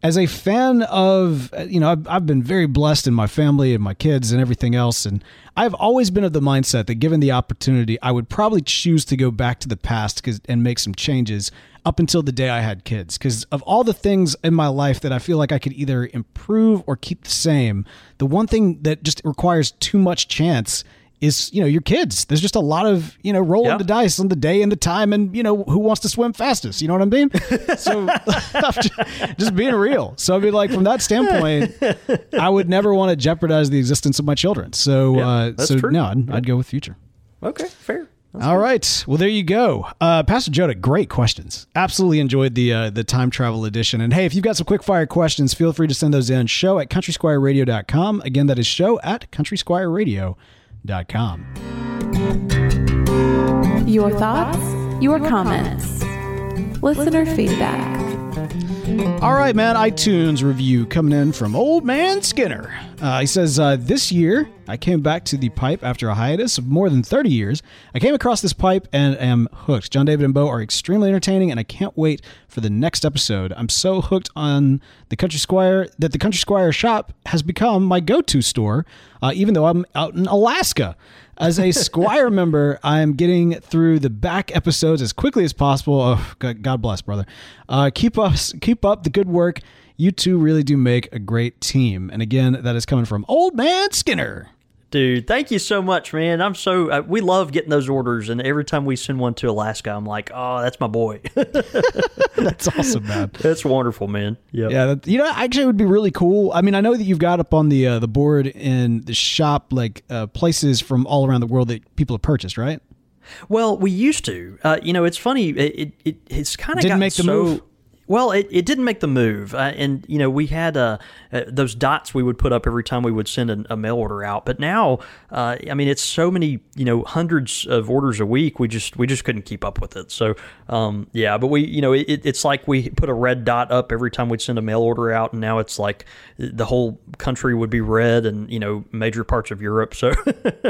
as a fan of uh, you know I've, I've been very blessed in my family and my kids and everything else, and I've always been of the mindset that given the opportunity, I would probably choose to go back to the past and make some changes up until the day I had kids. Because of all the things in my life that I feel like I could either improve or keep the same, the one thing that just requires too much chance is you know your kids. There's just a lot of you know rolling Yeah. the dice on the day and the time, and you know who wants to swim fastest. You know what I mean? So just, being real. So I mean, like from that standpoint, I would never want to jeopardize the existence of my children. So Yeah, uh, so true. no, I'd, I'd go with future. Okay, fair. All right. Well, there you go. Uh, Pastor Joda, great questions. Absolutely enjoyed the uh, the time travel edition. And hey, if you've got some quick fire questions, feel free to send those in. Show at countrysquireradio.com. Again, that is show at countrysquireradio.com. Your thoughts, your comments. Listener feedback. All right, man. iTunes review coming in from Old Man Skinner. Uh, he says, uh, This year, I came back to the pipe after a hiatus of more than 30 years. I came across this pipe and am hooked. John David and Bo are extremely entertaining, and I can't wait for the next episode. I'm so hooked on the Country Squire that the Country Squire shop has become my go to store, uh, even though I'm out in Alaska. As a Squire member, I am getting through the back episodes as quickly as possible. Oh, God bless, brother. Uh, keep us, keep up the good work. You two really do make a great team. And again, that is coming from Old Man Skinner. Dude, thank you so much, man. I'm so uh, we love getting those orders, and every time we send one to Alaska, I'm like, oh, that's my boy. That's awesome, man. that's wonderful, man. Yep. Yeah, that, you know, actually, it would be really cool. I mean, I know that you've got up on the uh, the board in the shop like uh, places from all around the world that people have purchased, right? Well, we used to. Uh, you know, it's funny. It, it, it it's kind of Didn't make the so, move? Well, it, it didn't make the move, uh, and you know we had uh, uh, those dots we would put up every time we would send a, a mail order out. But now, uh, I mean, it's so many, you know, hundreds of orders a week. We just we just couldn't keep up with it. So, um, yeah, but we, you know, it, it's like we put a red dot up every time we'd send a mail order out, and now it's like the whole country would be red, and you know, major parts of Europe. So,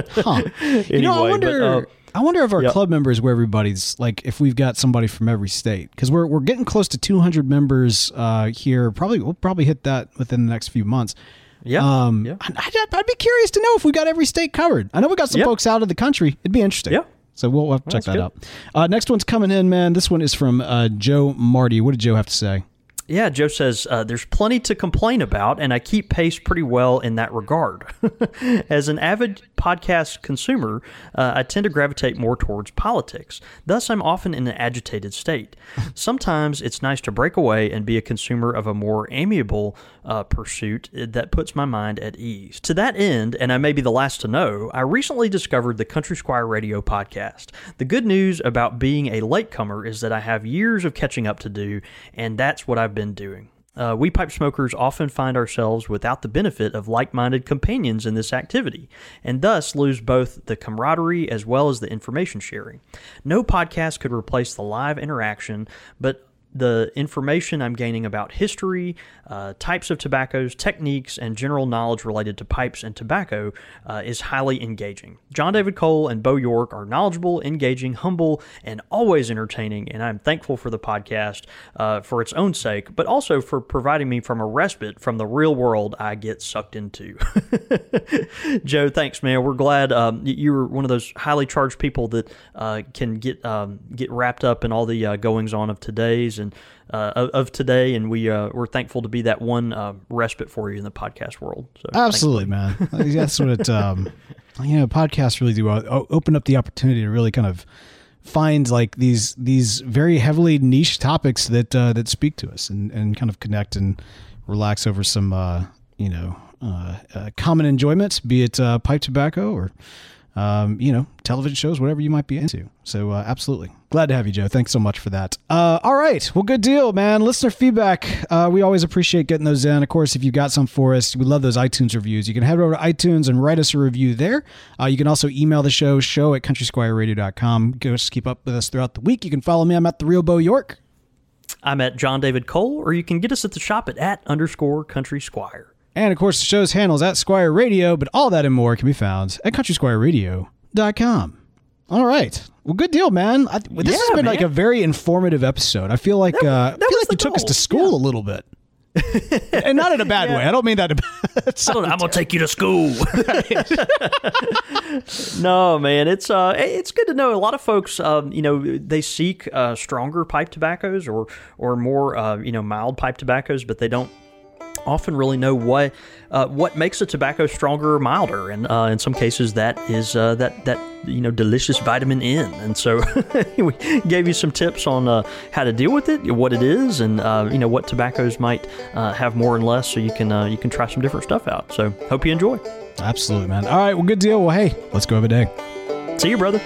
Huh. you know, I Anyway, wonder. but, uh, I wonder if our yep. club members, where everybody's like, if we've got somebody from every state, because we're we're getting close to 200 members uh, here. Probably we'll probably hit that within the next few months. yeah, Um, yeah. I'd, I'd- I'd be curious to know if we got every state covered. I know we got some Yeah. folks out of the country. It'd be interesting. Yeah. So we'll, we'll have to check that's that good. out. Uh, next one's coming in, man. This one is from uh, Joe Marty. What did Joe have to say? Yeah, Joe says uh, there's plenty to complain about, and I keep pace pretty well in that regard. As an avid podcast consumer, uh, I tend to gravitate more towards politics. Thus, I'm often in an agitated state. Sometimes it's nice to break away and be a consumer of a more amiable uh, pursuit that puts my mind at ease. To that end, and I may be the last to know, I recently discovered the Country Squire Radio podcast. The good news about being a latecomer is that I have years of catching up to do, and that's what I've been doing. Uh, we pipe smokers often find ourselves without the benefit of like minded companions in this activity, and thus lose both the camaraderie as well as the information sharing. No podcast could replace the live interaction, but the information I'm gaining about history, uh, types of tobaccos, techniques, and general knowledge related to pipes and tobacco uh, is highly engaging. John David Cole and Bo York are knowledgeable, engaging, humble, and always entertaining, and I'm thankful for the podcast uh, for its own sake, but also for providing me from a respite from the real world I get sucked into. Joe, thanks, man. We're glad um, you were one of those highly charged people that uh, can get um, get wrapped up in all the uh, goings on of today's and uh, of, today, and we uh, we're thankful to be that one uh, respite for you in the podcast world. So, Absolutely, man. That's what it. Um, you know, podcasts really do uh, open up the opportunity to really kind of find like these these very heavily niche topics that uh, that speak to us and and kind of connect and relax over some uh, you know uh, uh, common enjoyments, be it uh, pipe tobacco or um, you know television shows, whatever you might be into. So uh, absolutely glad to have you, Joe. Thanks so much for that. Uh, all right, well, good deal, man. Listener feedback, uh, we always appreciate getting those in. Of course, if you've got some for us, we love those iTunes reviews. You can head over to iTunes and write us a review there. Uh, you can also email the show, show at countrysquireradio.com. Just keep up with us throughout the week. You can follow me. I'm at the real Bo York. I'm at John David Cole, or you can get us at the shop at at underscore Country Squire. And of course, the show's handles at Squire Radio, but all that and more can be found at countrysquireradio.com. All right. Well, good deal, man. I, this Yeah, has been like a very informative episode. I feel like uh, I feel like you the took us to school a little bit, and not in a bad way. I don't mean that. In a bad I'm gonna take you to school. no, man, it's uh, it's good to know. A lot of folks, um, you know, they seek uh, stronger pipe tobaccos or or more, uh, you know, mild pipe tobaccos, but they don't often really know what uh, what makes a tobacco stronger or milder, and uh, in some cases that is uh, that that you know delicious vitamin N. And so we gave you some tips on uh, how to deal with it, what it is, and uh, you know what tobaccos might uh, have more and less, so you can uh, you can try some different stuff out. So hope you enjoy. Absolutely, man. All right. Well, good deal. Well, hey, let's go have a day. See you, brother.